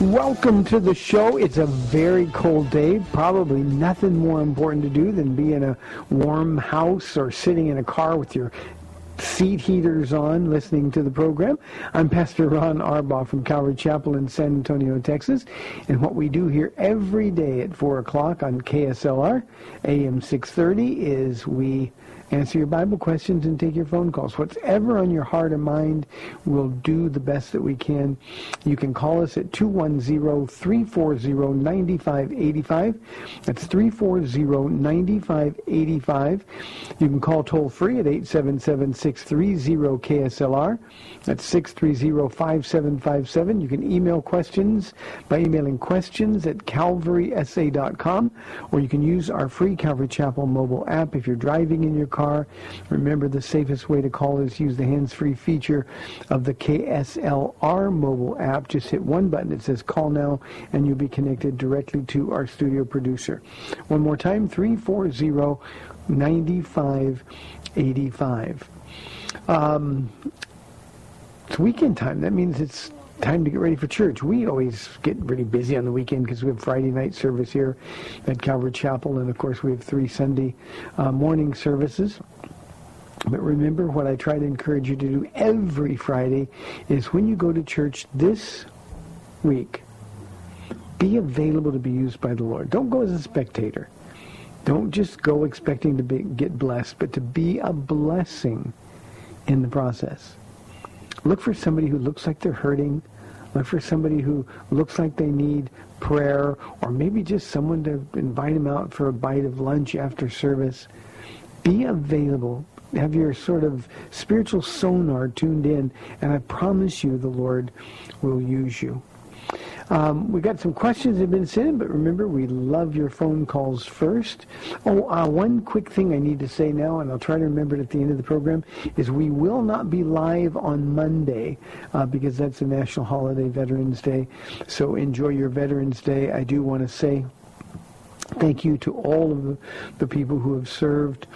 Welcome to the show. It's a very cold day. Probably nothing more important to do than be in a warm house or sitting in a car with your seat heaters on listening to the program. I'm Pastor Ron Arbaugh from Calvary Chapel in San Antonio, Texas. And what we do here every day at 4 o'clock on KSLR, AM 630, is we answer your Bible questions and take your phone calls. Whatever on your heart and mind, we'll do the best that we can. You can call us at 210-340-9585. That's 340-9585. You can call toll free at 877-630-KSLR. That's 630-5757. You can email questions by emailing questions at calvarysa.com or you can use our free Calvary Chapel mobile app if you're driving in your car. Remember the safest way to call is use the hands-free feature of the KSLR mobile app. Just hit one button. It says call now and you'll be connected directly to our studio producer. One more time, 340-9585. Um, it's weekend time. That means it's time to get ready for church. We always get really busy on the weekend because we have Friday night service here at Calvary Chapel, and of course we have three Sunday uh, morning services. But remember, what I try to encourage you to do every Friday is when you go to church this week, be available to be used by the Lord. Don't go as a spectator. Don't just go expecting to be, get blessed, but to be a blessing in the process. Look for somebody who looks like they're hurting. Look for somebody who looks like they need prayer or maybe just someone to invite them out for a bite of lunch after service. Be available. Have your sort of spiritual sonar tuned in, and I promise you the Lord will use you. Um, we got some questions that have been sent but remember, we love your phone calls first. Oh, uh, one quick thing I need to say now, and I'll try to remember it at the end of the program, is we will not be live on Monday uh, because that's a national holiday, Veterans Day. So enjoy your Veterans Day. I do want to say Thank you to all of the, people who have served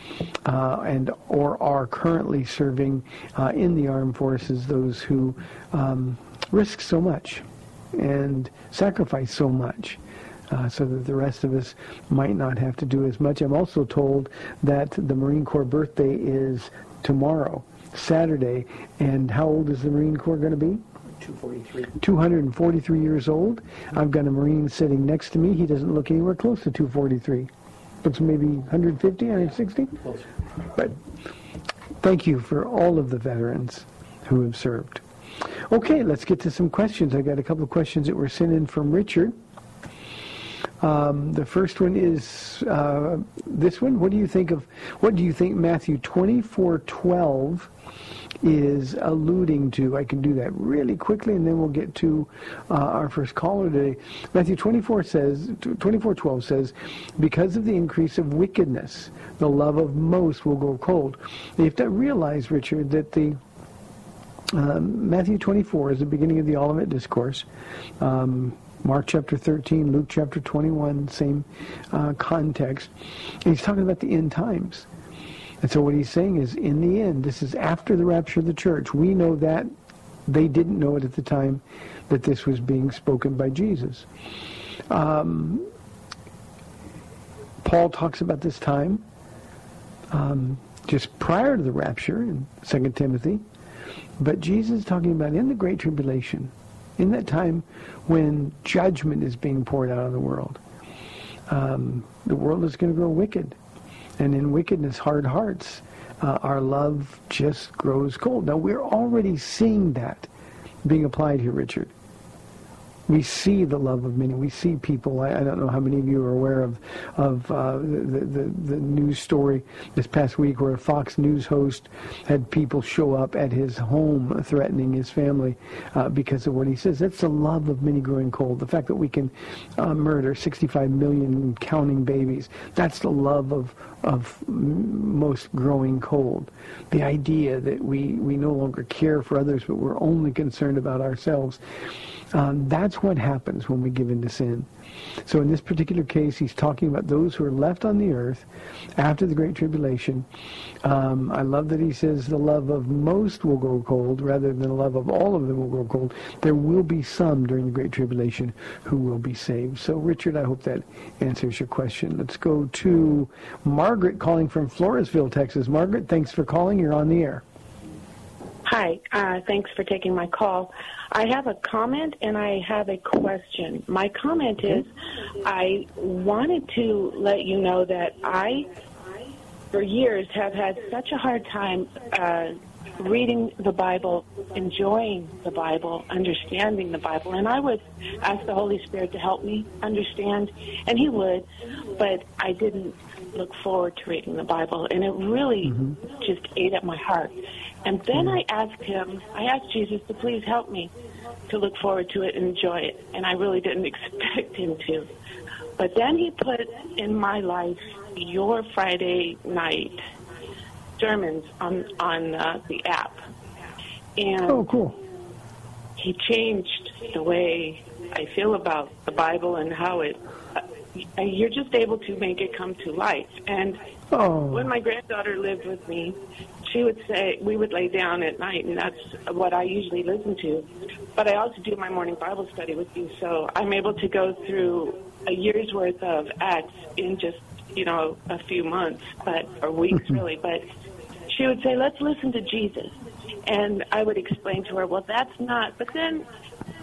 uh, and or are currently serving uh, in the armed forces, those who um, risk so much and sacrifice so much. Uh, so that the rest of us might not have to do as much. I'm also told that the Marine Corps birthday is tomorrow, Saturday. And how old is the Marine Corps going to be? 243. 243 years old. I've got a Marine sitting next to me. He doesn't look anywhere close to 243. Looks maybe 150, 160. Closer. But thank you for all of the veterans who have served. Okay, let's get to some questions. I got a couple of questions that were sent in from Richard. Um, the first one is uh, this one. What do you think of? What do you think Matthew twenty four twelve is alluding to? I can do that really quickly, and then we'll get to uh, our first caller today. Matthew twenty four says twenty four twelve says, because of the increase of wickedness, the love of most will go cold. You have to realize, Richard, that the um, Matthew 24 is the beginning of the Olivet Discourse. Um, Mark chapter 13, Luke chapter 21, same uh, context. And he's talking about the end times. And so what he's saying is, in the end, this is after the rapture of the church. We know that. They didn't know it at the time that this was being spoken by Jesus. Um, Paul talks about this time um, just prior to the rapture in 2 Timothy. But Jesus is talking about in the Great Tribulation, in that time when judgment is being poured out on the world. Um, the world is going to grow wicked. And in wickedness, hard hearts, uh, our love just grows cold. Now, we're already seeing that being applied here, Richard we see the love of many. We see people. I, I, don't know how many of you are aware of of uh, the, the, the news story this past week where a Fox News host had people show up at his home threatening his family uh, because of what he says. That's the love of many growing cold. The fact that we can uh, murder 65 million counting babies. That's the love of of most growing cold. The idea that we we no longer care for others, but we're only concerned about ourselves. Um, that's what happens when we give in to sin. So in this particular case, he's talking about those who are left on the earth after the Great Tribulation. Um, I love that he says the love of most will grow cold rather than the love of all of them will grow cold. There will be some during the Great Tribulation who will be saved. So Richard, I hope that answers your question. Let's go to Margaret calling from Floresville, Texas. Margaret, thanks for calling. You're on the air. Hi, uh, thanks for taking my call. I have a comment and I have a question. My comment is I wanted to let you know that I, for years, have had such a hard time uh, reading the Bible, enjoying the Bible, understanding the Bible. And I would ask the Holy Spirit to help me understand, and He would, but I didn't look forward to reading the Bible. And it really mm-hmm. just ate at my heart. And then I asked him, I asked Jesus to please help me to look forward to it and enjoy it. And I really didn't expect him to. But then he put in my life your Friday night sermons on on uh, the app. And oh, cool. He changed the way I feel about the Bible and how it. Uh, you're just able to make it come to life. And oh. when my granddaughter lived with me, she would say we would lay down at night, and that's what I usually listen to. But I also do my morning Bible study with you, so I'm able to go through a year's worth of Acts in just you know a few months, but or weeks really. But she would say, "Let's listen to Jesus," and I would explain to her, "Well, that's not." But then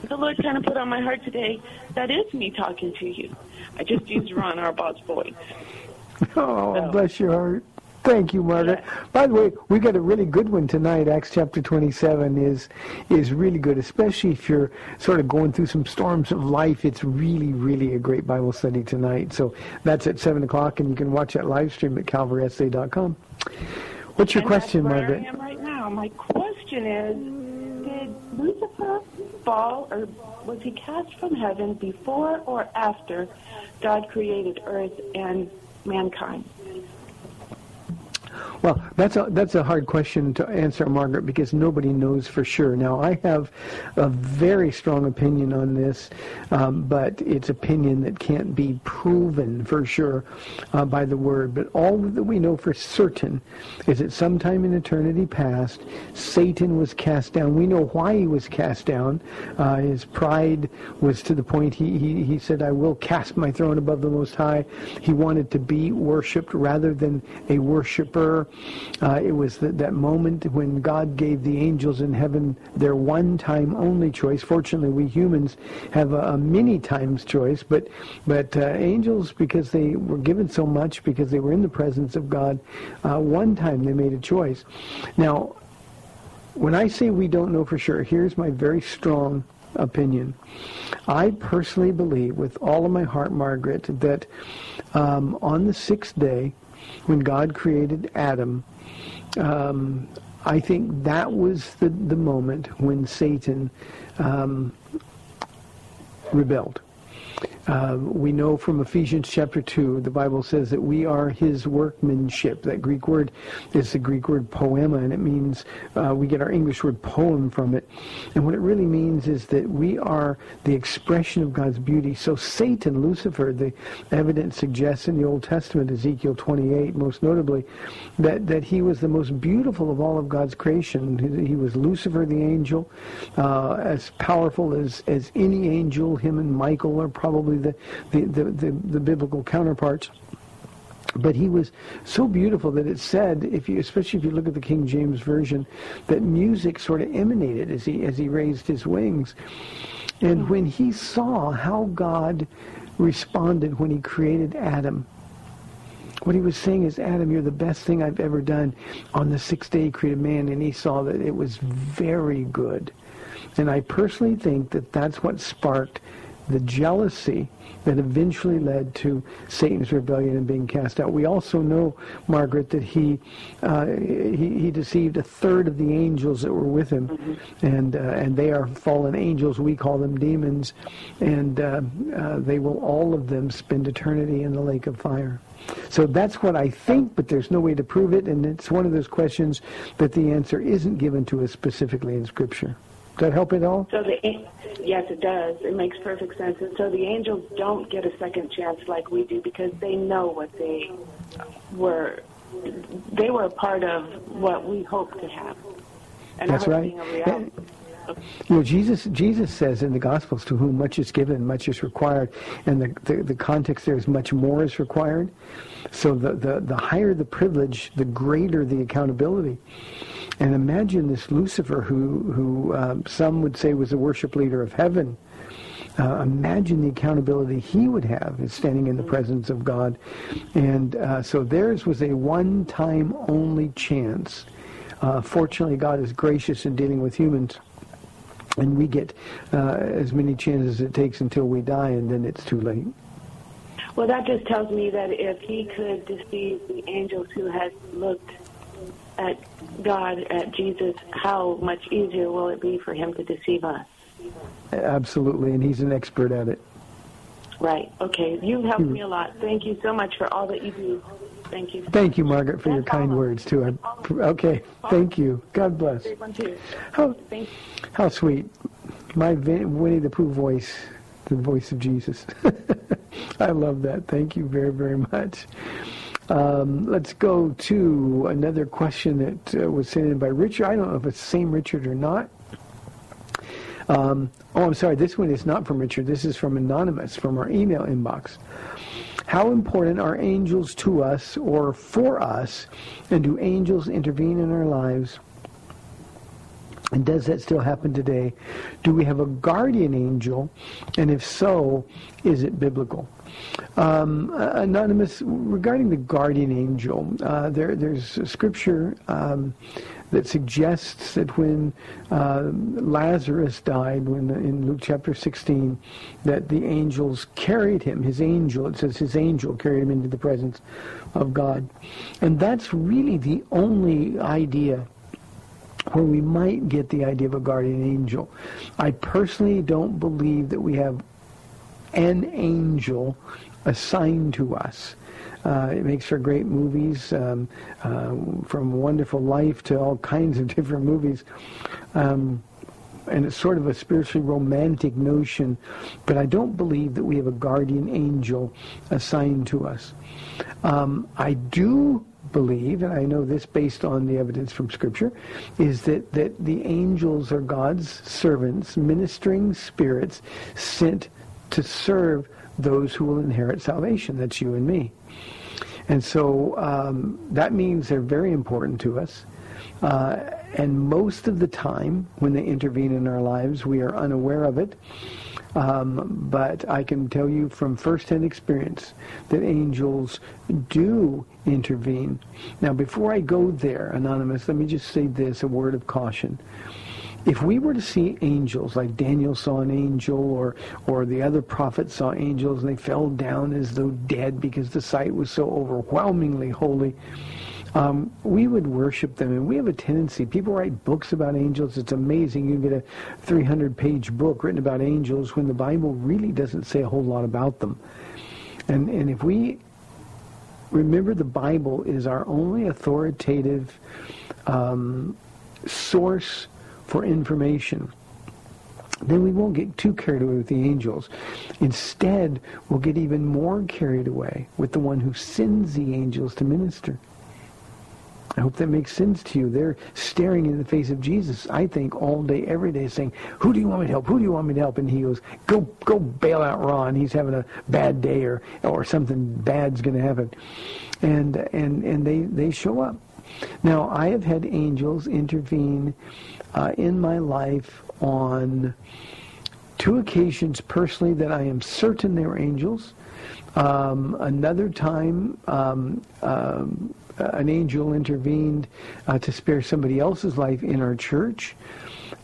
the Lord kind of put on my heart today, "That is me talking to you." I just used Ron Arbaugh's voice. Oh, so, bless your heart. Thank you, Margaret. By the way, we got a really good one tonight. Acts chapter 27 is is really good, especially if you're sort of going through some storms of life. It's really, really a great Bible study tonight. So that's at 7 o'clock, and you can watch that live stream at calvarysa.com. What's your and question, Margaret? I am right now. My question is, did Lucifer fall, or was he cast from heaven before or after God created earth and mankind? Well, that's a that's a hard question to answer, Margaret, because nobody knows for sure. Now, I have a very strong opinion on this, um, but it's opinion that can't be proven for sure uh, by the Word. But all that we know for certain is that sometime in eternity past, Satan was cast down. We know why he was cast down. Uh, his pride was to the point he, he he said, "I will cast my throne above the Most High." He wanted to be worshipped rather than a worshiper. Uh, it was the, that moment when God gave the angels in heaven their one-time only choice. Fortunately, we humans have a, a many times choice, but but uh, angels, because they were given so much, because they were in the presence of God, uh, one time they made a choice. Now, when I say we don't know for sure, here's my very strong opinion. I personally believe with all of my heart, Margaret, that um, on the sixth day, when God created Adam, um, I think that was the, the moment when Satan um, rebelled. Uh, we know from Ephesians chapter 2, the Bible says that we are his workmanship. That Greek word is the Greek word poema, and it means uh, we get our English word poem from it. And what it really means is that we are the expression of God's beauty. So Satan, Lucifer, the evidence suggests in the Old Testament, Ezekiel 28 most notably, that, that he was the most beautiful of all of God's creation. He, he was Lucifer the angel, uh, as powerful as, as any angel. Him and Michael are probably the, the, the, the, the biblical counterparts. But he was so beautiful that it said, if you, especially if you look at the King James version, that music sort of emanated as he as he raised his wings. And when he saw how God responded when he created Adam, what he was saying is, Adam, you're the best thing I've ever done. On the sixth day, he created man, and he saw that it was very good. And I personally think that that's what sparked the jealousy that eventually led to Satan's rebellion and being cast out. We also know, Margaret, that he uh, he, he, deceived a third of the angels that were with him, mm-hmm. and uh, and they are fallen angels. We call them demons, and uh, uh, they will all of them spend eternity in the lake of fire. So that's what I think, but there's no way to prove it, and it's one of those questions that the answer isn't given to us specifically in Scripture. Does that help at all? So the yes, it does. It makes perfect sense. And so the angels don't get a second chance like we do because they know what they were. They were a part of what we hope to have. And That's right. You know, Jesus, Jesus says in the Gospels, to whom much is given, much is required. And the, the, the context there is much more is required. So the, the, the higher the privilege, the greater the accountability. And imagine this Lucifer, who, who um, some would say was the worship leader of heaven. Uh, imagine the accountability he would have as standing in the presence of God. And uh, so theirs was a one-time only chance. Uh, fortunately, God is gracious in dealing with humans. And we get uh, as many chances as it takes until we die, and then it's too late. Well, that just tells me that if he could deceive the angels who had looked at God, at Jesus, how much easier will it be for him to deceive us? Absolutely, and he's an expert at it. Right. Okay. You've helped hmm. me a lot. Thank you so much for all that you do. Thank you. Thank you, Margaret, for That's your kind words too. I, okay. Thank you. God bless. How, how sweet. My Winnie the Pooh voice, the voice of Jesus. I love that. Thank you very, very much. Um, let's go to another question that uh, was sent in by Richard. I don't know if it's the same Richard or not. Um, oh, I'm sorry. This one is not from Richard. This is from Anonymous from our email inbox. How important are angels to us or for us, and do angels intervene in our lives? And does that still happen today? Do we have a guardian angel? And if so, is it biblical? Um, anonymous, regarding the guardian angel, uh, there, there's scripture um, that suggests that when uh, Lazarus died, when in Luke chapter 16, that the angels carried him, his angel, it says his angel carried him into the presence of God. And that's really the only idea where we might get the idea of a guardian angel. I personally don't believe that we have an angel assigned to us. Uh, it makes for great movies, um, uh, from Wonderful Life to all kinds of different movies. Um, and it's sort of a spiritually romantic notion, but I don't believe that we have a guardian angel assigned to us. Um, I do believe, and I know this based on the evidence from Scripture, is that, that the angels are God's servants, ministering spirits sent to serve those who will inherit salvation. That's you and me. And so um, that means they're very important to us. Uh, and most of the time, when they intervene in our lives, we are unaware of it. Um, but I can tell you from firsthand experience that angels do intervene. Now, before I go there, Anonymous, let me just say this, a word of caution if we were to see angels like Daniel saw an angel or or the other prophets saw angels and they fell down as though dead because the sight was so overwhelmingly holy, um, we would worship them. And we have a tendency, people write books about angels. It's amazing. You get a 300-page book written about angels when the Bible really doesn't say a whole lot about them. And, and if we remember the Bible is our only authoritative um, source for information, then we won't get too carried away with the angels. Instead, we'll get even more carried away with the one who sends the angels to minister. I hope that makes sense to you. They're staring in the face of Jesus, I think, all day, every day, saying, who do you want me to help? Who do you want me to help? And he goes, go, go bail out Ron. He's having a bad day or, or something bad's going to happen. And, and, and they, they show up. Now, I have had angels intervene uh, in my life on two occasions personally that I am certain they were angels. Um, another time, um, um, an angel intervened uh, to spare somebody else's life in our church.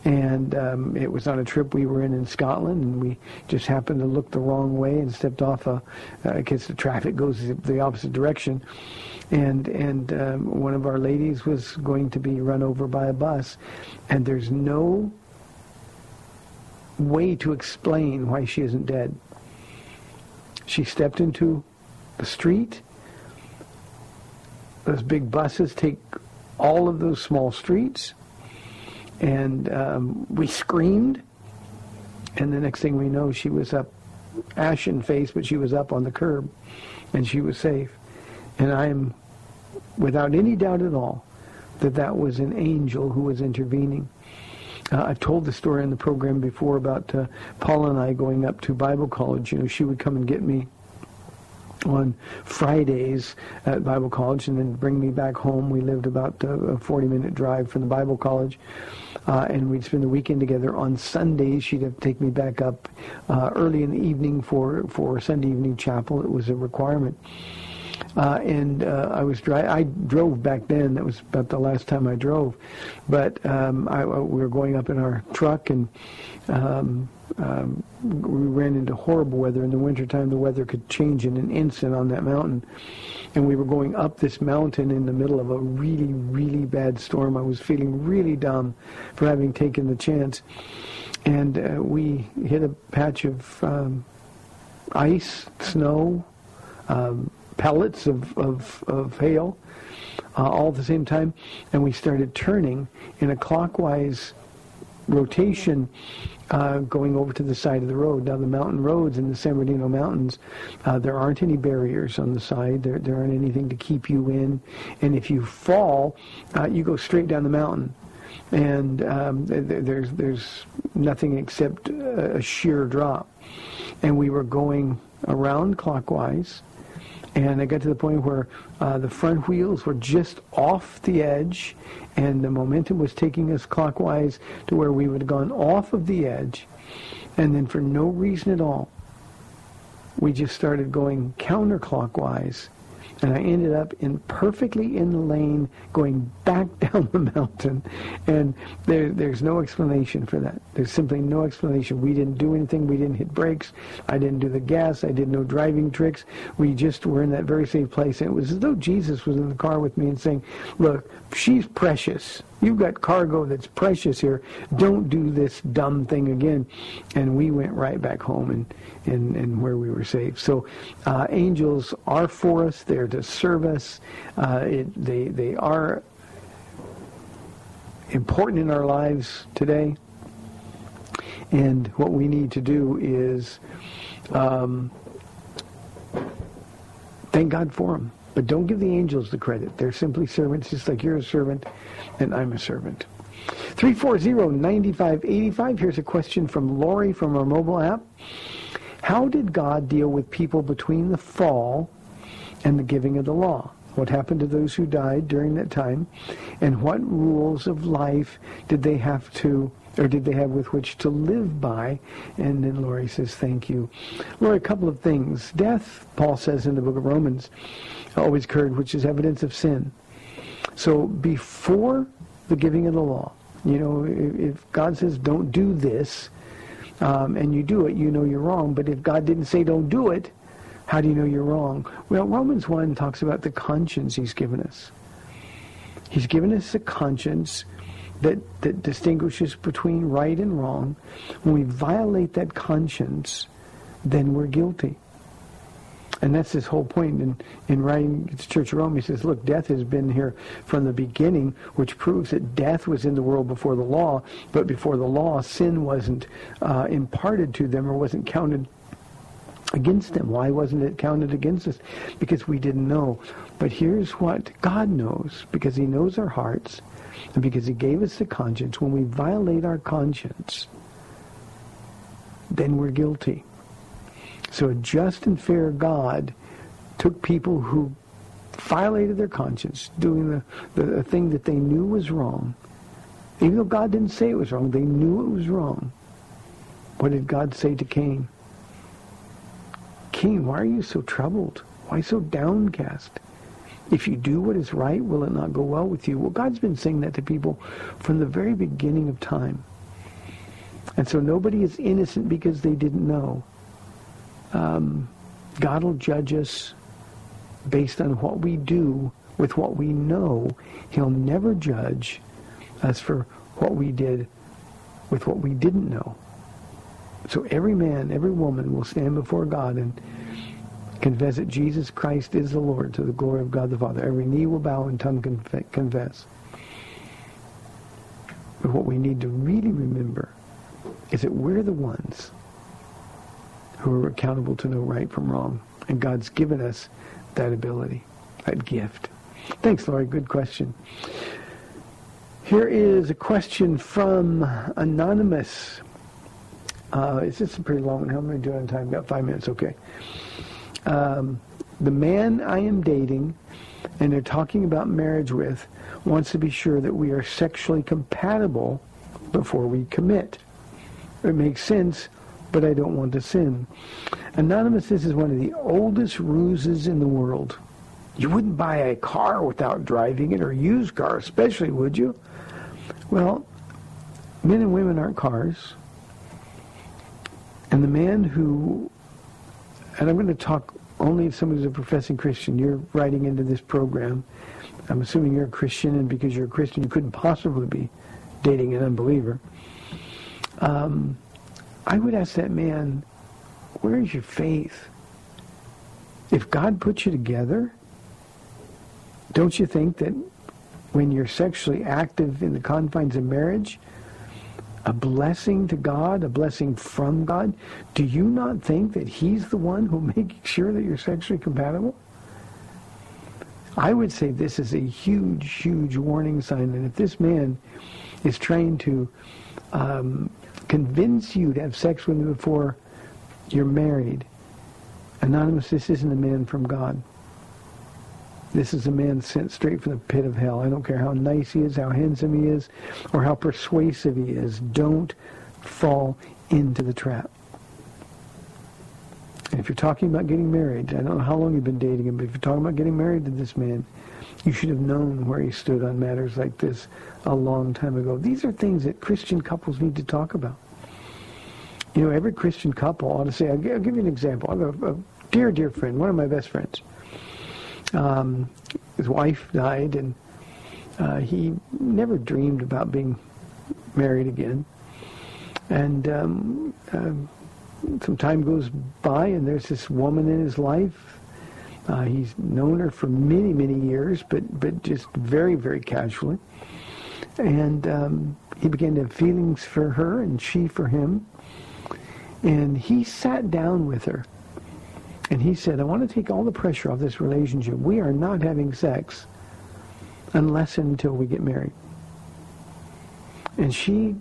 And um, it was on a trip we were in in Scotland, and we just happened to look the wrong way and stepped off a, uh, because the traffic goes the opposite direction. And and um, one of our ladies was going to be run over by a bus, and there's no way to explain why she isn't dead. She stepped into the street. Those big buses take all of those small streets. And um, we screamed. And the next thing we know, she was up, ashen face, but she was up on the curb. And she was safe. And I am, without any doubt at all, that that was an angel who was intervening. Uh, I've told the story in the program before about uh, Paula and I going up to Bible college. You know, she would come and get me on Fridays at Bible college and then bring me back home. We lived about uh, a 40-minute drive from the Bible college. Uh, and we'd spend the weekend together. On Sundays, she'd have to take me back up uh, early in the evening for, for Sunday evening chapel. It was a requirement. Uh, and uh, I was dri- I drove back then. That was about the last time I drove. But um, I, we were going up in our truck, and um, um, we ran into horrible weather. In the wintertime, the weather could change in an instant on that mountain. And we were going up this mountain in the middle of a really, really bad storm. I was feeling really dumb for having taken the chance. And uh, we hit a patch of um, ice, snow, um, pellets of, of, of hail uh, all at the same time, and we started turning in a clockwise rotation uh, going over to the side of the road. Now, the mountain roads in the San Bernardino Mountains, uh, there aren't any barriers on the side. There, there aren't anything to keep you in. And if you fall, uh, you go straight down the mountain. And um, there's, there's nothing except a sheer drop. And we were going around clockwise and I got to the point where uh, the front wheels were just off the edge, and the momentum was taking us clockwise to where we would have gone off of the edge, and then for no reason at all, we just started going counterclockwise and I ended up in perfectly in the lane going back down the mountain. And there, there's no explanation for that. There's simply no explanation. We didn't do anything. We didn't hit brakes. I didn't do the gas. I did no driving tricks. We just were in that very safe place. And it was as though Jesus was in the car with me and saying, look, she's precious. You've got cargo that's precious here. Don't do this dumb thing again. And we went right back home and, and, and where we were safe. So uh, angels are for us. They're to serve us. Uh, it, they, they are important in our lives today. And what we need to do is um, thank God for them. But don't give the angels the credit. They're simply servants, just like you're a servant and I'm a servant. 340-9585. Here's a question from Lori from our mobile app. How did God deal with people between the fall and the giving of the law? What happened to those who died during that time? And what rules of life did they have to or did they have with which to live by? And then Lori says, thank you. Lori, a couple of things. Death, Paul says in the book of Romans, always occurred, which is evidence of sin. So before the giving of the law, you know, if God says don't do this, um, and you do it, you know you're wrong. But if God didn't say don't do it, how do you know you're wrong? Well, Romans 1 talks about the conscience he's given us. He's given us a conscience that, that distinguishes between right and wrong. When we violate that conscience, then we're guilty. And that's his whole point in, in writing to Church of Rome. He says, look, death has been here from the beginning, which proves that death was in the world before the law, but before the law, sin wasn't uh, imparted to them or wasn't counted against them. Why wasn't it counted against us? Because we didn't know. But here's what God knows, because he knows our hearts, and because he gave us the conscience. When we violate our conscience, then we're guilty. So a just and fair God took people who violated their conscience, doing the, the, the thing that they knew was wrong. Even though God didn't say it was wrong, they knew it was wrong. What did God say to Cain? Cain, why are you so troubled? Why so downcast? If you do what is right, will it not go well with you? Well, God's been saying that to people from the very beginning of time. And so nobody is innocent because they didn't know. Um, God will judge us based on what we do with what we know. He'll never judge us for what we did with what we didn't know. So every man, every woman will stand before God and confess that Jesus Christ is the Lord to the glory of God the Father. Every knee will bow and tongue confess. But what we need to really remember is that we're the ones who are accountable to know right from wrong. And God's given us that ability, that gift. Thanks, Lori. Good question. Here is a question from Anonymous. Uh, it's just a pretty long one. How am I on time? About five minutes. Okay. Um, the man I am dating and they're talking about marriage with wants to be sure that we are sexually compatible before we commit. It makes sense, but I don't want to sin. Anonymous, this is one of the oldest ruses in the world. You wouldn't buy a car without driving it, or a used car especially, would you? Well, men and women aren't cars. And the man who, and I'm going to talk only if somebody's a professing Christian. You're writing into this program. I'm assuming you're a Christian, and because you're a Christian, you couldn't possibly be dating an unbeliever. Um, I would ask that man, where is your faith? If God put you together, don't you think that when you're sexually active in the confines of marriage, a blessing to God, a blessing from God, do you not think that he's the one who makes sure that you're sexually compatible? I would say this is a huge, huge warning sign. And if this man is trying to um, convince you to have sex with him before you're married, Anonymous, this isn't a man from God. This is a man sent straight from the pit of hell. I don't care how nice he is, how handsome he is, or how persuasive he is. Don't fall into the trap. If you're talking about getting married, I don't know how long you've been dating him, but if you're talking about getting married to this man, you should have known where he stood on matters like this a long time ago. These are things that Christian couples need to talk about. You know, every Christian couple ought to say, I'll give, I'll give you an example. I have a, a dear, dear friend, one of my best friends. Um, his wife died, and uh, he never dreamed about being married again. And um, uh, some time goes by, and there's this woman in his life. Uh, he's known her for many, many years, but but just very, very casually. And um, he began to have feelings for her, and she for him. And he sat down with her and he said, I want to take all the pressure off this relationship. We are not having sex unless and until we get married. And she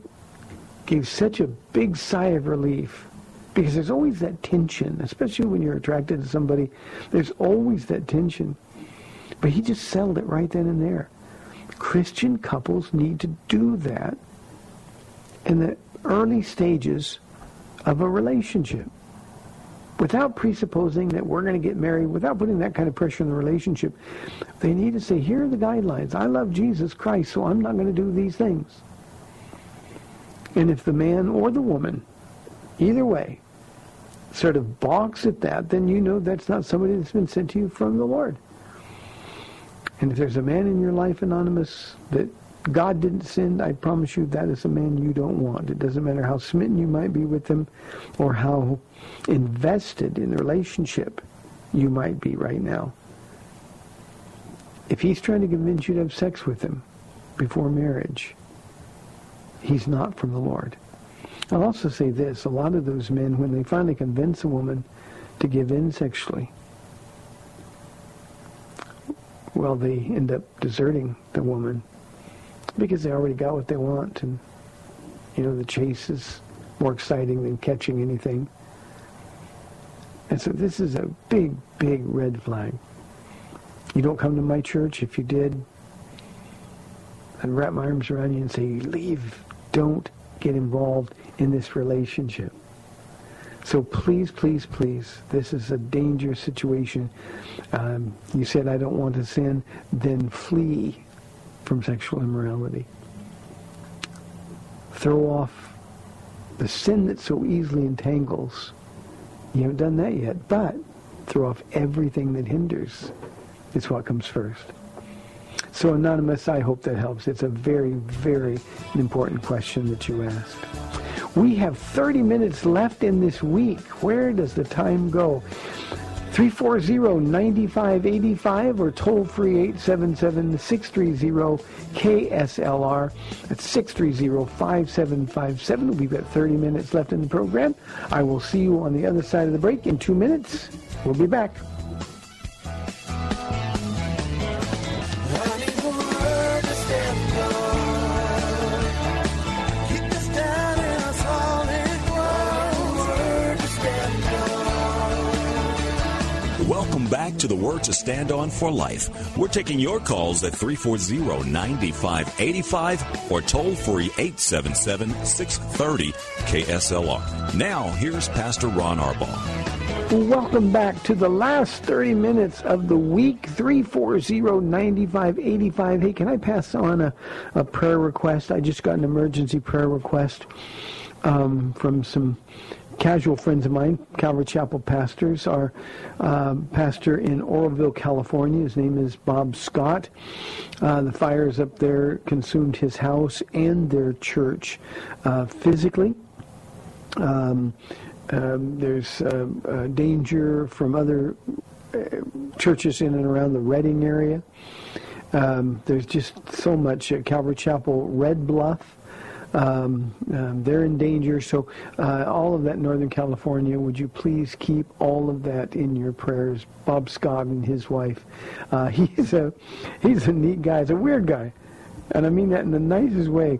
gave such a big sigh of relief because there's always that tension, especially when you're attracted to somebody. There's always that tension. But he just settled it right then and there. Christian couples need to do that in the early stages of a relationship without presupposing that we're going to get married, without putting that kind of pressure in the relationship, they need to say, here are the guidelines. I love Jesus Christ, so I'm not going to do these things. And if the man or the woman, either way, sort of balks at that, then you know that's not somebody that's been sent to you from the Lord. And if there's a man in your life, Anonymous, that God didn't send, I promise you that is a man you don't want. It doesn't matter how smitten you might be with him or how invested in the relationship you might be right now. If he's trying to convince you to have sex with him before marriage, he's not from the Lord. I'll also say this. A lot of those men, when they finally convince a woman to give in sexually, well, they end up deserting the woman because they already got what they want. And, you know, the chase is more exciting than catching anything. And so this is a big, big red flag. You don't come to my church. If you did, I'd wrap my arms around you and say, leave. Don't get involved in this relationship. So please, please, please, this is a dangerous situation. Um, you said, I don't want to sin, then flee from sexual immorality. Throw off the sin that so easily entangles. You haven't done that yet, but throw off everything that hinders. It's what comes first. So Anonymous, I hope that helps. It's a very, very important question that you asked. We have 30 minutes left in this week. Where does the time go? 340-9585 or toll free 877-630-KSLR. That's 630-5757. We've got 30 minutes left in the program. I will see you on the other side of the break in two minutes. We'll be back. To the Word to Stand On for Life. We're taking your calls at 340-9585 or toll free 877-630 KSLR. Now, here's Pastor Ron Arbaugh. Welcome back to the last 30 minutes of the week, 340-9585. Hey, can I pass on a, a prayer request? I just got an emergency prayer request um, from some casual friends of mine, Calvary Chapel pastors. Our um, pastor in Oroville, California, his name is Bob Scott. Uh, the fires up there consumed his house and their church uh, physically. Um, um, there's uh, uh, danger from other uh, churches in and around the Redding area. Um, there's just so much. at Calvary Chapel, Red Bluff, um, um, they're in danger. So uh, all of that Northern California, would you please keep all of that in your prayers? Bob Scott and his wife. Uh, he's a he's a neat guy. He's a weird guy. And I mean that in the nicest way.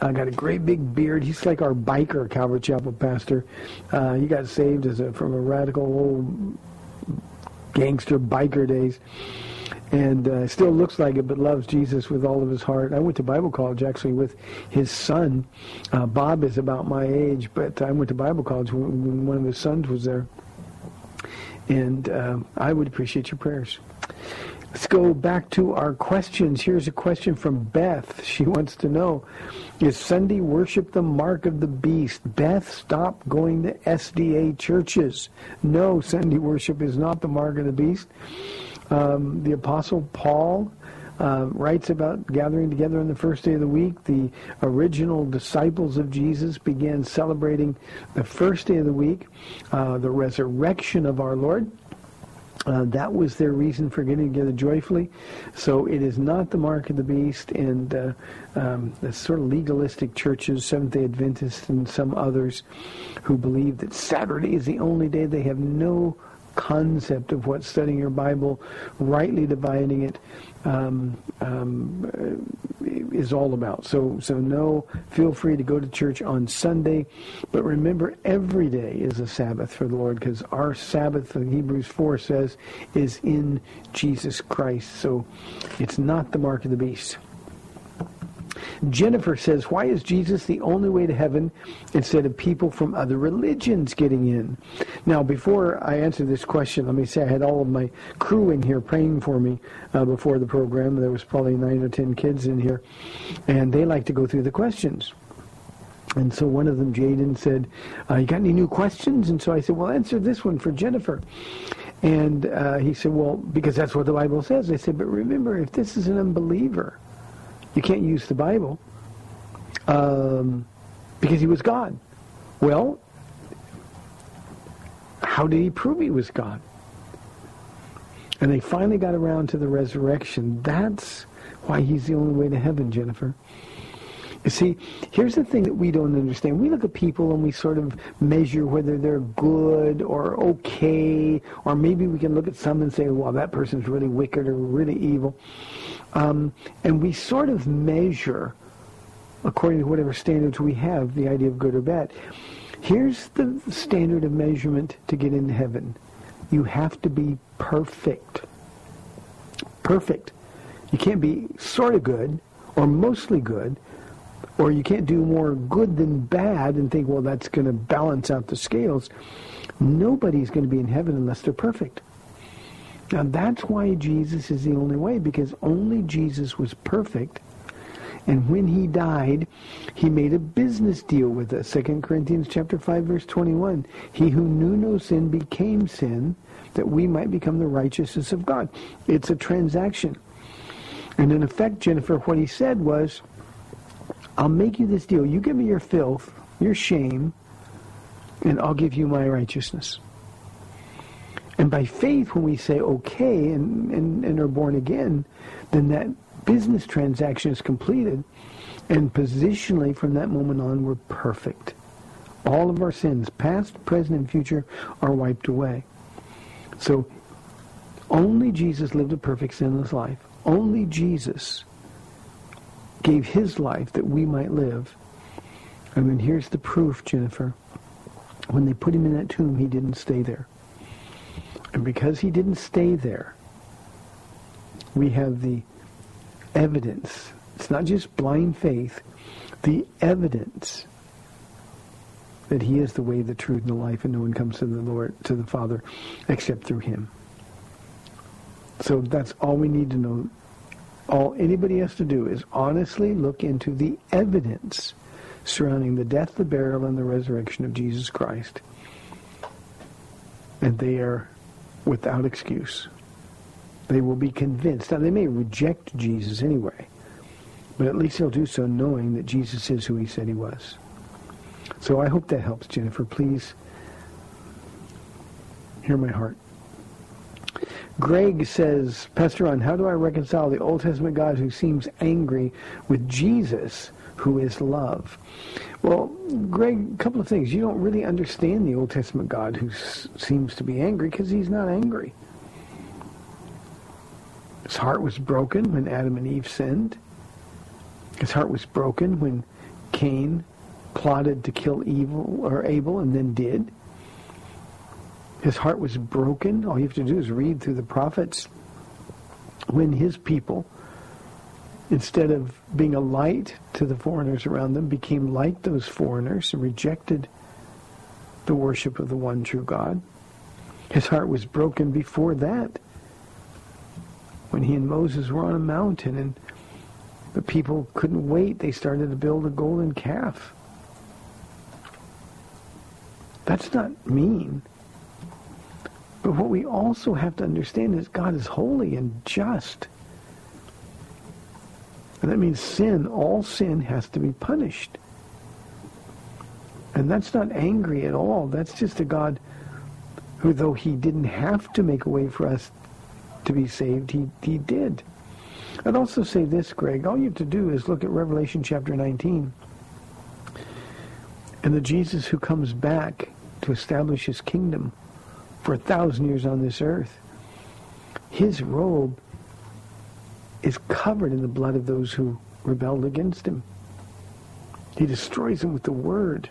Uh, got a great big beard. He's like our biker Calvary Chapel pastor. Uh, he got saved as a, from a radical old gangster biker days. And uh, still looks like it, but loves Jesus with all of his heart. I went to Bible college actually with his son. Uh, Bob is about my age, but I went to Bible college when, one of his sons was there. And uh, I would appreciate your prayers. Let's go back to our questions. Here's a question from Beth. She wants to know, is Sunday worship the mark of the beast? Beth, stop going to SDA churches. No, Sunday worship is not the mark of the beast. Um, the Apostle Paul uh, writes about gathering together on the first day of the week. The original disciples of Jesus began celebrating the first day of the week, uh, the resurrection of our Lord. Uh, that was their reason for getting together joyfully. So it is not the mark of the beast, and uh, um, the sort of legalistic churches, Seventh-day Adventists and some others, who believe that Saturday is the only day they have no concept of what studying your Bible, rightly dividing it, um, um, uh, is all about. So, so no, feel free to go to church on Sunday, but remember every day is a Sabbath for the Lord because our Sabbath, Hebrews 4 says, is in Jesus Christ. So it's not the mark of the beast. Jennifer says, why is Jesus the only way to heaven instead of people from other religions getting in? Now, before I answer this question, let me say I had all of my crew in here praying for me uh, before the program. There was probably nine or ten kids in here, and they like to go through the questions. And so one of them, Jaden, said, uh, you got any new questions? And so I said, well, answer this one for Jennifer. And uh, he said, well, because that's what the Bible says. I said, but remember, if this is an unbeliever, you can't use the Bible um, because he was God. Well, how did he prove he was God? And they finally got around to the resurrection. That's why he's the only way to heaven, Jennifer. You see, here's the thing that we don't understand. We look at people and we sort of measure whether they're good or okay, or maybe we can look at some and say, well, that person's really wicked or really evil. Um, and we sort of measure, according to whatever standards we have, the idea of good or bad. Here's the standard of measurement to get into heaven. You have to be perfect. Perfect. You can't be sort of good or mostly good, or you can't do more good than bad and think, well, that's going to balance out the scales. Nobody's going to be in heaven unless they're perfect. Now that's why Jesus is the only way, because only Jesus was perfect. And when he died, he made a business deal with us. 2 Corinthians chapter 5, verse 21. He who knew no sin became sin, that we might become the righteousness of God. It's a transaction. And in effect, Jennifer, what he said was, I'll make you this deal. You give me your filth, your shame, and I'll give you my righteousness. And by faith, when we say okay and, and, and are born again, then that business transaction is completed. And positionally, from that moment on, we're perfect. All of our sins, past, present, and future, are wiped away. So only Jesus lived a perfect sinless life. Only Jesus gave his life that we might live. I mean, here's the proof, Jennifer. When they put him in that tomb, he didn't stay there. And because he didn't stay there, we have the evidence. It's not just blind faith. The evidence that he is the way, the truth, and the life, and no one comes to the Lord, to the Father, except through him. So that's all we need to know. All anybody has to do is honestly look into the evidence surrounding the death, the burial, and the resurrection of Jesus Christ. And they are without excuse. They will be convinced. Now, they may reject Jesus anyway, but at least they'll do so knowing that Jesus is who he said he was. So I hope that helps, Jennifer. Please hear my heart. Greg says, Pastor Ron, how do I reconcile the Old Testament God who seems angry with Jesus, who is love? Well, Greg, a couple of things. You don't really understand the Old Testament God who s- seems to be angry because he's not angry. His heart was broken when Adam and Eve sinned. His heart was broken when Cain plotted to kill evil or Abel and then did. His heart was broken. All you have to do is read through the prophets when his people, instead of being a light to the foreigners around them, became like those foreigners and rejected the worship of the one true God. His heart was broken before that when he and Moses were on a mountain and the people couldn't wait. They started to build a golden calf. That's not mean. But what we also have to understand is God is holy and just. And that means sin, all sin has to be punished. And that's not angry at all. That's just a God who, though he didn't have to make a way for us to be saved, he, he did. I'd also say this, Greg. All you have to do is look at Revelation chapter 19 and the Jesus who comes back to establish his kingdom for a thousand years on this earth. His robe is covered in the blood of those who rebelled against him. He destroys them with the word.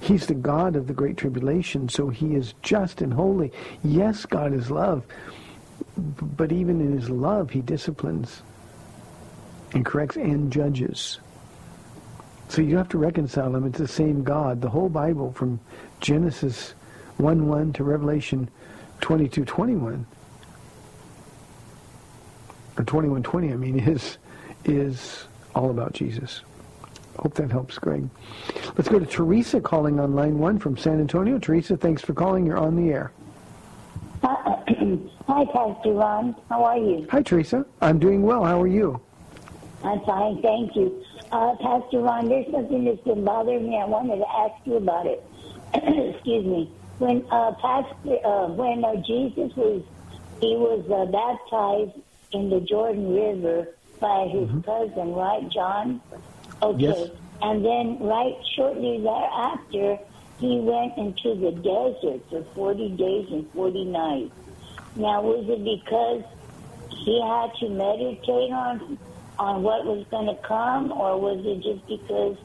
He's the God of the great tribulation, so he is just and holy. Yes, God is love, but even in his love, he disciplines and corrects and judges. So you have to reconcile them. It's the same God. The whole Bible from Genesis 1-1 to Revelation 22-21, or 21-20, I mean, is, is all about Jesus. Hope that helps, Greg. Let's go to Teresa calling on line one from San Antonio. Teresa, thanks for calling. You're on the air. Hi, Pastor Ron. How are you? Hi, Teresa. I'm doing well. How are you? I'm fine, thank you. Uh, Pastor Ron, there's something that's been bothering me. I wanted to ask you about it. Excuse me. When uh, Pastor, uh, when uh, Jesus was, he was uh, baptized in the Jordan River by his mm-hmm. cousin, right, John? Okay. Yes. And then, right shortly thereafter, he went into the desert for 40 days and 40 nights. Now, was it because he had to meditate on on what was going to come, or was it just because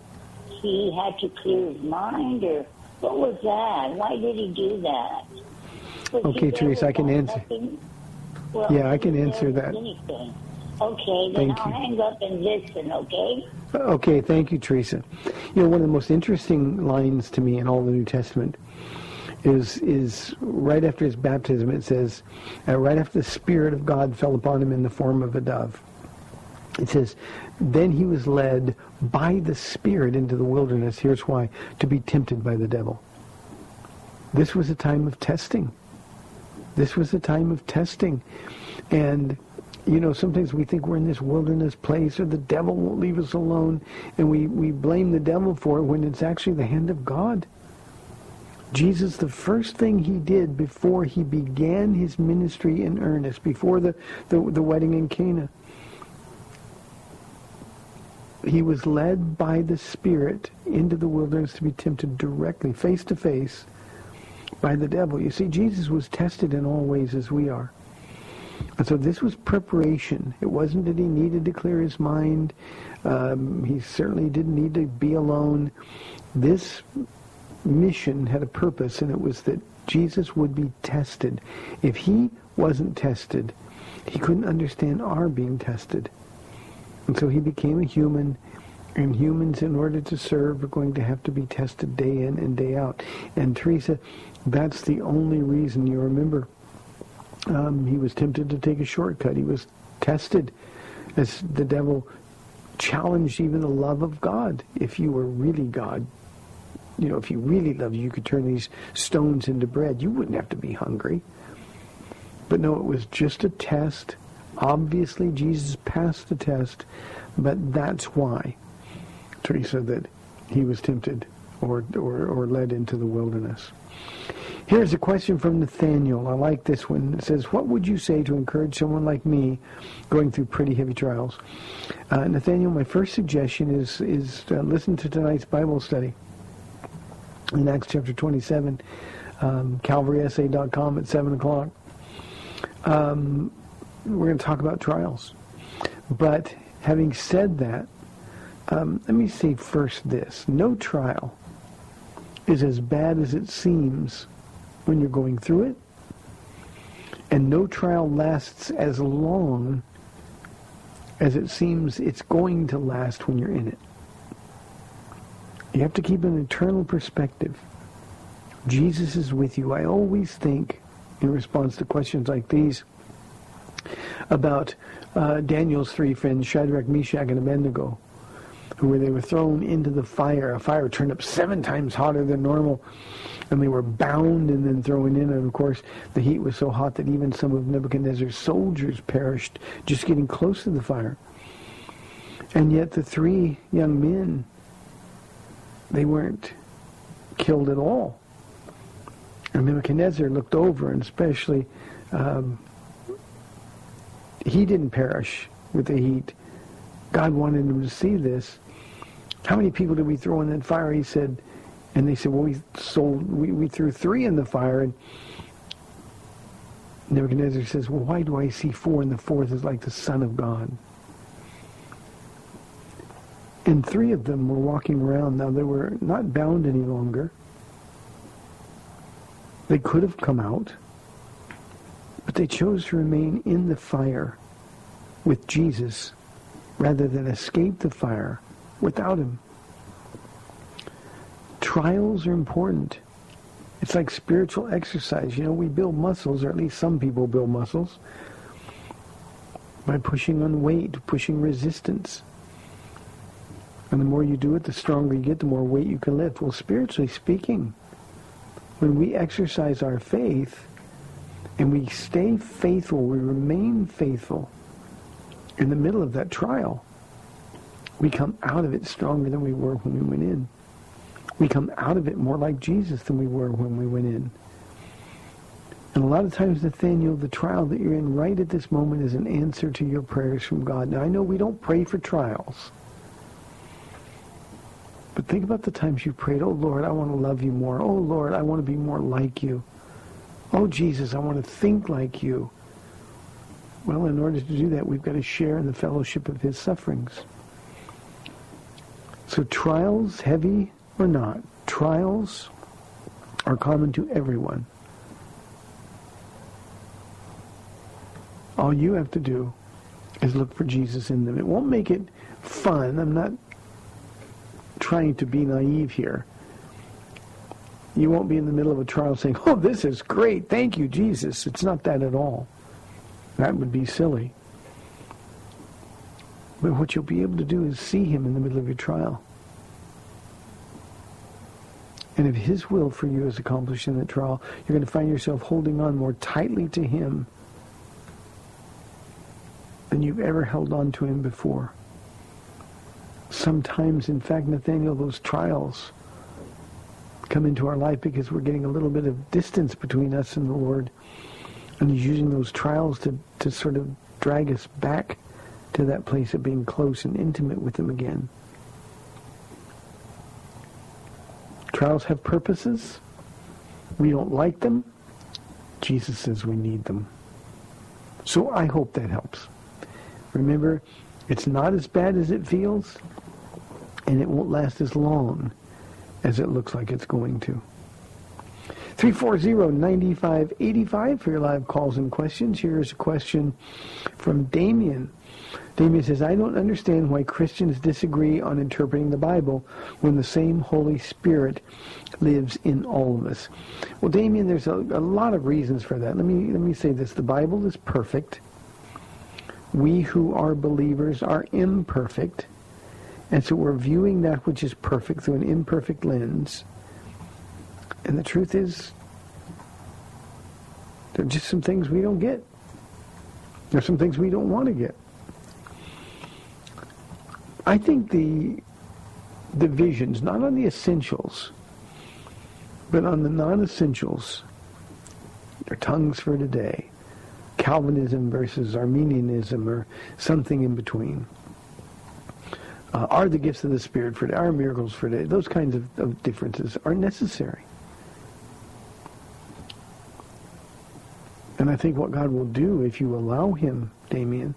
he had to clear his mind, or what was that? Why did he do that? Was Okay, Teresa, I can answer. nothing? Well, Yeah, I can answer that. anything? Okay, then Thank I'll you. hang up and listen, okay? Okay, thank you, Teresa. You know, one of the most interesting lines to me in all the New Testament is is right after his baptism. It says, uh, right after the Spirit of God fell upon him in the form of a dove. It says, then he was led by the Spirit into the wilderness. Here's why: to be tempted by the devil. This was a time of testing. This was a time of testing, and you know, sometimes we think we're in this wilderness place or the devil won't leave us alone and we, we blame the devil for it when it's actually the hand of God. Jesus, the first thing he did before he began his ministry in earnest, before the, the, the wedding in Cana, he was led by the Spirit into the wilderness to be tempted directly, face to face, by the devil. You see, Jesus was tested in all ways as we are. And so this was preparation. It wasn't that he needed to clear his mind. Um, he certainly didn't need to be alone. This mission had a purpose, and it was that Jesus would be tested. If he wasn't tested, he couldn't understand our being tested. And so he became a human, and humans, in order to serve, are going to have to be tested day in and day out. And Teresa, that's the only reason you remember um, he was tempted to take a shortcut. He was tested as the devil challenged even the love of God. If you were really God, you know, if you really loved you, you could turn these stones into bread. You wouldn't have to be hungry. But no, it was just a test. Obviously, Jesus passed the test, but that's why, Teresa, that he was tempted or, or, or led into the wilderness. Here's a question from Nathaniel. I like this one. It says, what would you say to encourage someone like me going through pretty heavy trials? Uh, Nathaniel, my first suggestion is, is uh, listen to tonight's Bible study in Acts chapter 27, um, calvarysa.com at 7 o'clock. Um, we're going to talk about trials. But having said that, um, let me say first this. No trial is as bad as it seems when you're going through it. And no trial lasts as long as it seems it's going to last when you're in it. You have to keep an eternal perspective. Jesus is with you. I always think, in response to questions like these, about uh, Daniel's three friends, Shadrach, Meshach, and Abednego, who were they were thrown into the fire. A fire turned up seven times hotter than normal, and they were bound and then thrown in. And of course, the heat was so hot that even some of Nebuchadnezzar's soldiers perished just getting close to the fire. And yet the three young men, they weren't killed at all. And Nebuchadnezzar looked over, and especially um, he didn't perish with the heat. God wanted him to see this. How many people did we throw in that fire? He said, and they said, well, we sold, we, we threw three in the fire. And Nebuchadnezzar says, well, why do I see four and the fourth is like the Son of God? And three of them were walking around. Now, they were not bound any longer. They could have come out, but they chose to remain in the fire with Jesus rather than escape the fire without him. Trials are important. It's like spiritual exercise. You know, we build muscles, or at least some people build muscles, by pushing on weight, pushing resistance. And the more you do it, the stronger you get, the more weight you can lift. Well, spiritually speaking, when we exercise our faith and we stay faithful, we remain faithful in the middle of that trial, we come out of it stronger than we were when we went in. We come out of it more like Jesus than we were when we went in. And a lot of times, Nathaniel, the trial that you're in right at this moment is an answer to your prayers from God. Now, I know we don't pray for trials. But think about the times you prayed, oh Lord, I want to love you more. Oh Lord, I want to be more like you. Oh Jesus, I want to think like you. Well, in order to do that, we've got to share in the fellowship of his sufferings. So trials, heavy or not, trials are common to everyone. All you have to do is look for Jesus in them. It won't make it fun. I'm not trying to be naive here. You won't be in the middle of a trial saying, oh, this is great. Thank you, Jesus. It's not that at all. That would be silly. But what you'll be able to do is see him in the middle of your trial. And if his will for you is accomplished in that trial, you're going to find yourself holding on more tightly to him than you've ever held on to him before. Sometimes, in fact, Nathaniel, those trials come into our life because we're getting a little bit of distance between us and the Lord. And he's using those trials to, to sort of drag us back to that place of being close and intimate with him again. Trials have purposes. We don't like them. Jesus says we need them. So I hope that helps. Remember, it's not as bad as it feels, and it won't last as long as it looks like it's going to. 340-9585 for your live calls and questions. Here's a question from Damien. Damien says, I don't understand why Christians disagree on interpreting the Bible when the same Holy Spirit lives in all of us. Well, Damien, there's a, a lot of reasons for that. Let me, let me say this. The Bible is perfect. We who are believers are imperfect. And so we're viewing that which is perfect through an imperfect lens. And the truth is, there are just some things we don't get. There are some things we don't want to get. I think the divisions, not on the essentials, but on the non-essentials, are tongues for today, Calvinism versus Arminianism or something in between. Uh, are the gifts of the Spirit for today, are miracles for today. Those kinds of, of differences are necessary. And I think what God will do if you allow him, Damien,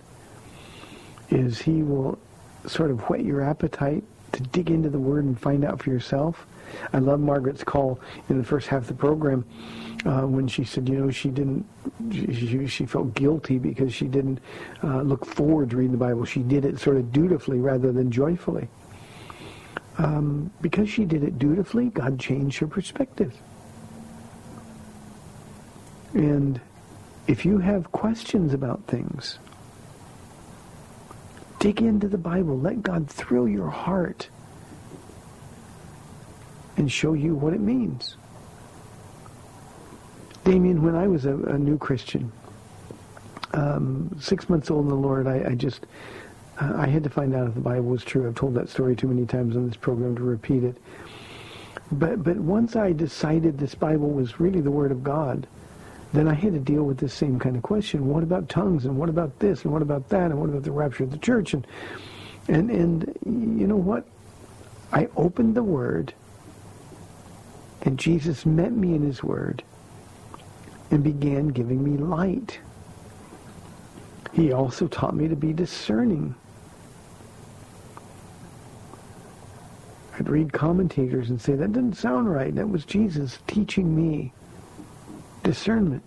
is he will sort of whet your appetite to dig into the Word and find out for yourself. I love Margaret's call in the first half of the program uh, when she said, you know, she didn't, she, she felt guilty because she didn't uh, look forward to reading the Bible. She did it sort of dutifully rather than joyfully. Um, because she did it dutifully, God changed her perspective. And if you have questions about things, dig into the Bible. Let God thrill your heart and show you what it means. Damien, when I was a, a new Christian, um, six months old in the Lord, I, I just, uh, I had to find out if the Bible was true. I've told that story too many times on this program to repeat it. But, but once I decided this Bible was really the Word of God, then I had to deal with this same kind of question. What about tongues? And what about this? And what about that? And what about the rapture of the church? And, and, and you know what? I opened the Word, and Jesus met me in His Word and began giving me light. He also taught me to be discerning. I'd read commentators and say, that didn't sound right. That was Jesus teaching me discernment.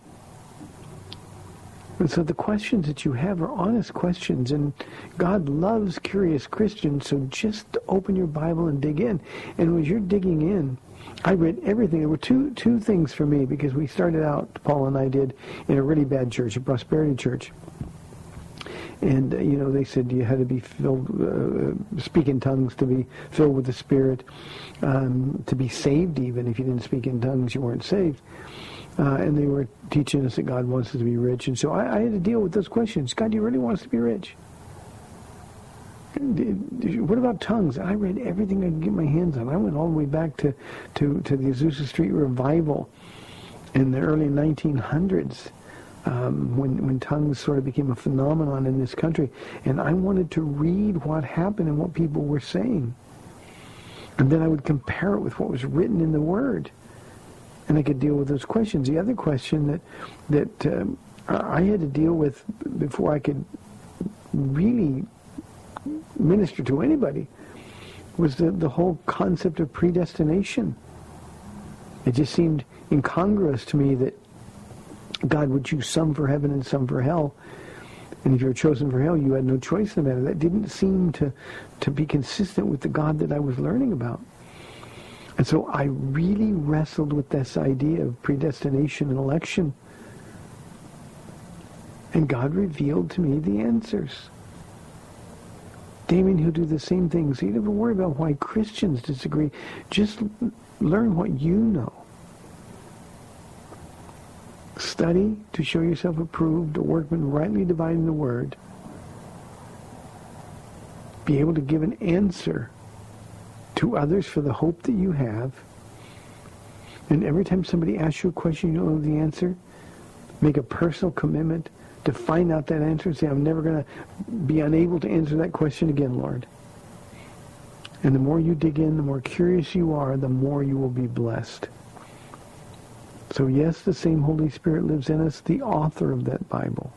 And so the questions that you have are honest questions, and God loves curious Christians, so just open your Bible and dig in. And as you're digging in, I read everything. There were two two things for me because we started out, Paul and I did, in a really bad church, a prosperity church. and uh, you know they said you had to be filled, uh, speak in tongues to be filled with the Spirit, um, to be saved. Even if you didn't speak in tongues, you weren't saved. Uh, and they were teaching us that God wants us to be rich, and so I, I had to deal with those questions. God, do you really want us to be rich? What about tongues? I read everything I could get my hands on. I went all the way back to, to, to the Azusa Street revival in the early 1900s um, when, when tongues sort of became a phenomenon in this country. And I wanted to read what happened and what people were saying. And then I would compare it with what was written in the Word. And I could deal with those questions. The other question that, that um, I had to deal with before I could really minister to anybody was the, the whole concept of predestination. It just seemed incongruous to me that God would choose some for heaven and some for hell. And if you were chosen for hell, you had no choice in the matter. That didn't seem to, to be consistent with the God that I was learning about. And so I really wrestled with this idea of predestination and election. And God revealed to me the answers. Damien, he'll do the same thing. So you never worry about why Christians disagree. Just learn what you know. Study to show yourself approved, a workman rightly dividing the word. Be able to give an answer to others for the hope that you have. And every time somebody asks you a question you don't know the answer, make a personal commitment to find out that answer and say, I'm never going to be unable to answer that question again, Lord. And the more you dig in, the more curious you are, the more you will be blessed. So yes, the same Holy Spirit lives in us, the author of that Bible.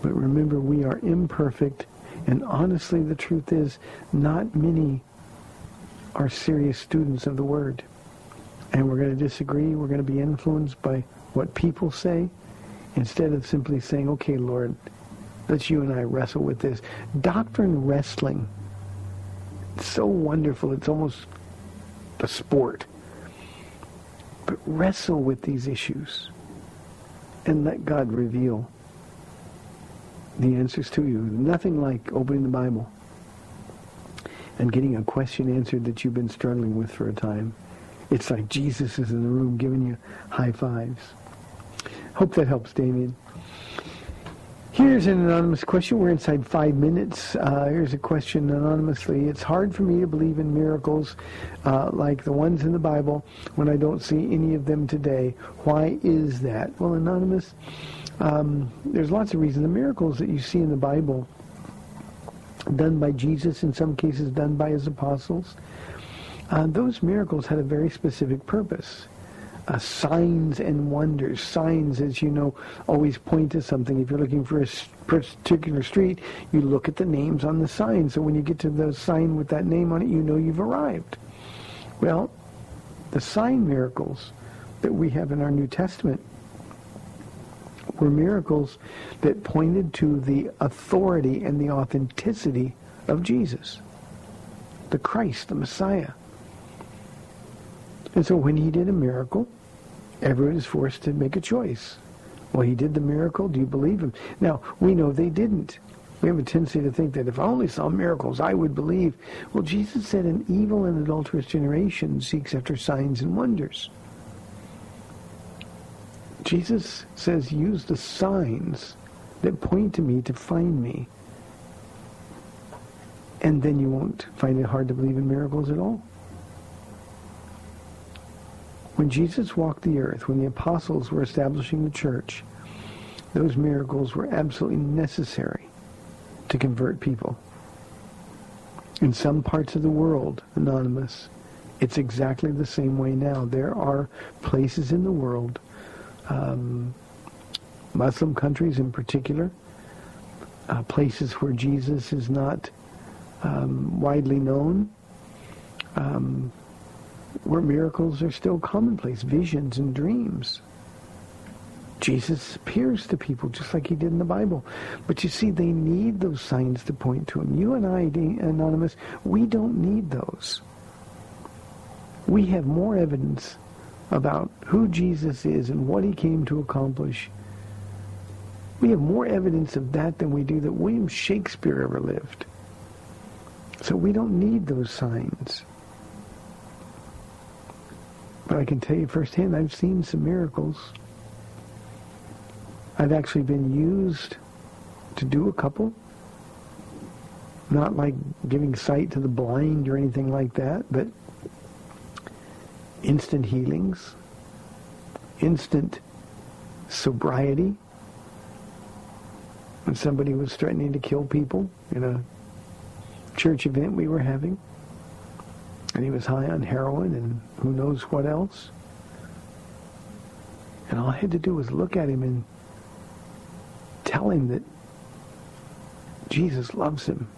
But remember, we are imperfect, and honestly, the truth is, not many are serious students of the Word. And we're going to disagree. We're going to be influenced by what people say instead of simply saying, okay, Lord, let's you and I wrestle with this. Doctrine wrestling, so wonderful. It's almost a sport. But wrestle with these issues and let God reveal the answers to you. Nothing like opening the Bible and getting a question answered that you've been struggling with for a time. It's like Jesus is in the room giving you high fives. Hope that helps, Damien. Here's an anonymous question. We're inside five minutes. Uh, here's a question anonymously. It's hard for me to believe in miracles uh, like the ones in the Bible when I don't see any of them today. Why is that? Well, anonymous, um, there's lots of reasons. The miracles that you see in the Bible, done by Jesus, in some cases done by his apostles, uh, those miracles had a very specific purpose uh, signs and wonders. Signs, as you know, always point to something. If you're looking for a particular street, you look at the names on the sign. So when you get to the sign with that name on it, you know you've arrived. Well, the sign miracles that we have in our New Testament were miracles that pointed to the authority and the authenticity of Jesus, the Christ, the Messiah. And so when he did a miracle, everyone is forced to make a choice. Well, he did the miracle. Do you believe him? Now, we know they didn't. We have a tendency to think that if I only saw miracles, I would believe. Well, Jesus said an evil and adulterous generation seeks after signs and wonders. Jesus says, use the signs that point to me to find me. And then you won't find it hard to believe in miracles at all. When Jesus walked the earth, when the apostles were establishing the church, those miracles were absolutely necessary to convert people. In some parts of the world, anonymous, it's exactly the same way now. There are places in the world, um, Muslim countries in particular, uh, places where Jesus is not um, widely known, um, where miracles are still commonplace, visions and dreams. Jesus appears to people just like he did in the Bible. But you see, they need those signs to point to him. You and I, Anonymous, we don't need those. We have more evidence about who Jesus is and what he came to accomplish We have more evidence of that than we do that William Shakespeare ever lived. So we don't need those signs. But I can tell you firsthand, I've seen some miracles. I've actually been used to do a couple. Not like giving sight to the blind or anything like that, but instant healings, instant sobriety. When somebody was threatening to kill people in a church event we were having, and he was high on heroin and who knows what else. And all I had to do was look at him and tell him that Jesus loves him.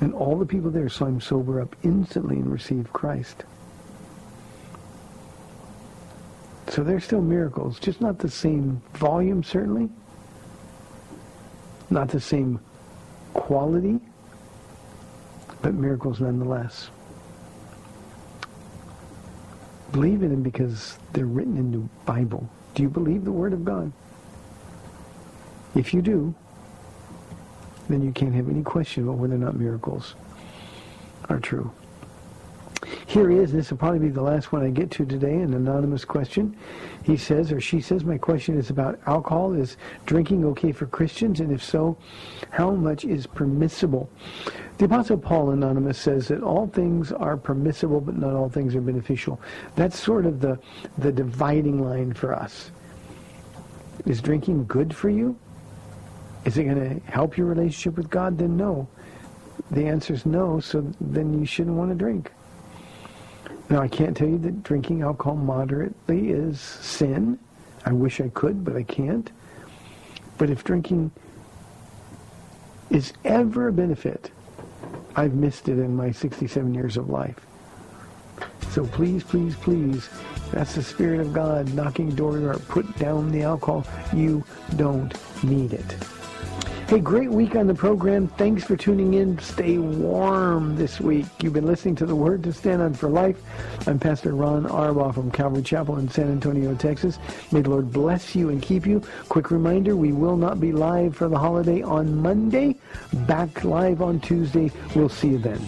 And all the people there saw him sober up instantly and receive Christ. So there's still miracles, just not the same volume, certainly. Not the same quality, but miracles nonetheless. Believe in them because they're written in the Bible. Do you believe the Word of God? If you do, then you can't have any question about whether or not miracles are true. Here he is. This will probably be the last one I get to today, an anonymous question. He says, or she says, my question is about alcohol. Is drinking okay for Christians? And if so, how much is permissible? The Apostle Paul, anonymous, says that all things are permissible, but not all things are beneficial. That's sort of the, the dividing line for us. Is drinking good for you? Is it going to help your relationship with God? Then no. The answer is no, so then you shouldn't want to drink. Now, I can't tell you that drinking alcohol moderately is sin. I wish I could, but I can't. But if drinking is ever a benefit, I've missed it in my 67 years of life. So please, please, please, that's the Spirit of God knocking door to door. Put down the alcohol. You don't need it. Hey, great week on the program. Thanks for tuning in. Stay warm this week. You've been listening to The Word to Stand On for Life. I'm Pastor Ron Arbaugh from Calvary Chapel in San Antonio, Texas. May the Lord bless you and keep you. Quick reminder, we will not be live for the holiday on Monday. Back live on Tuesday. We'll see you then.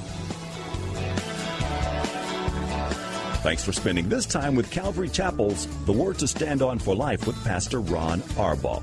Thanks for spending this time with Calvary Chapel's The Word to Stand On for Life with Pastor Ron Arbaugh.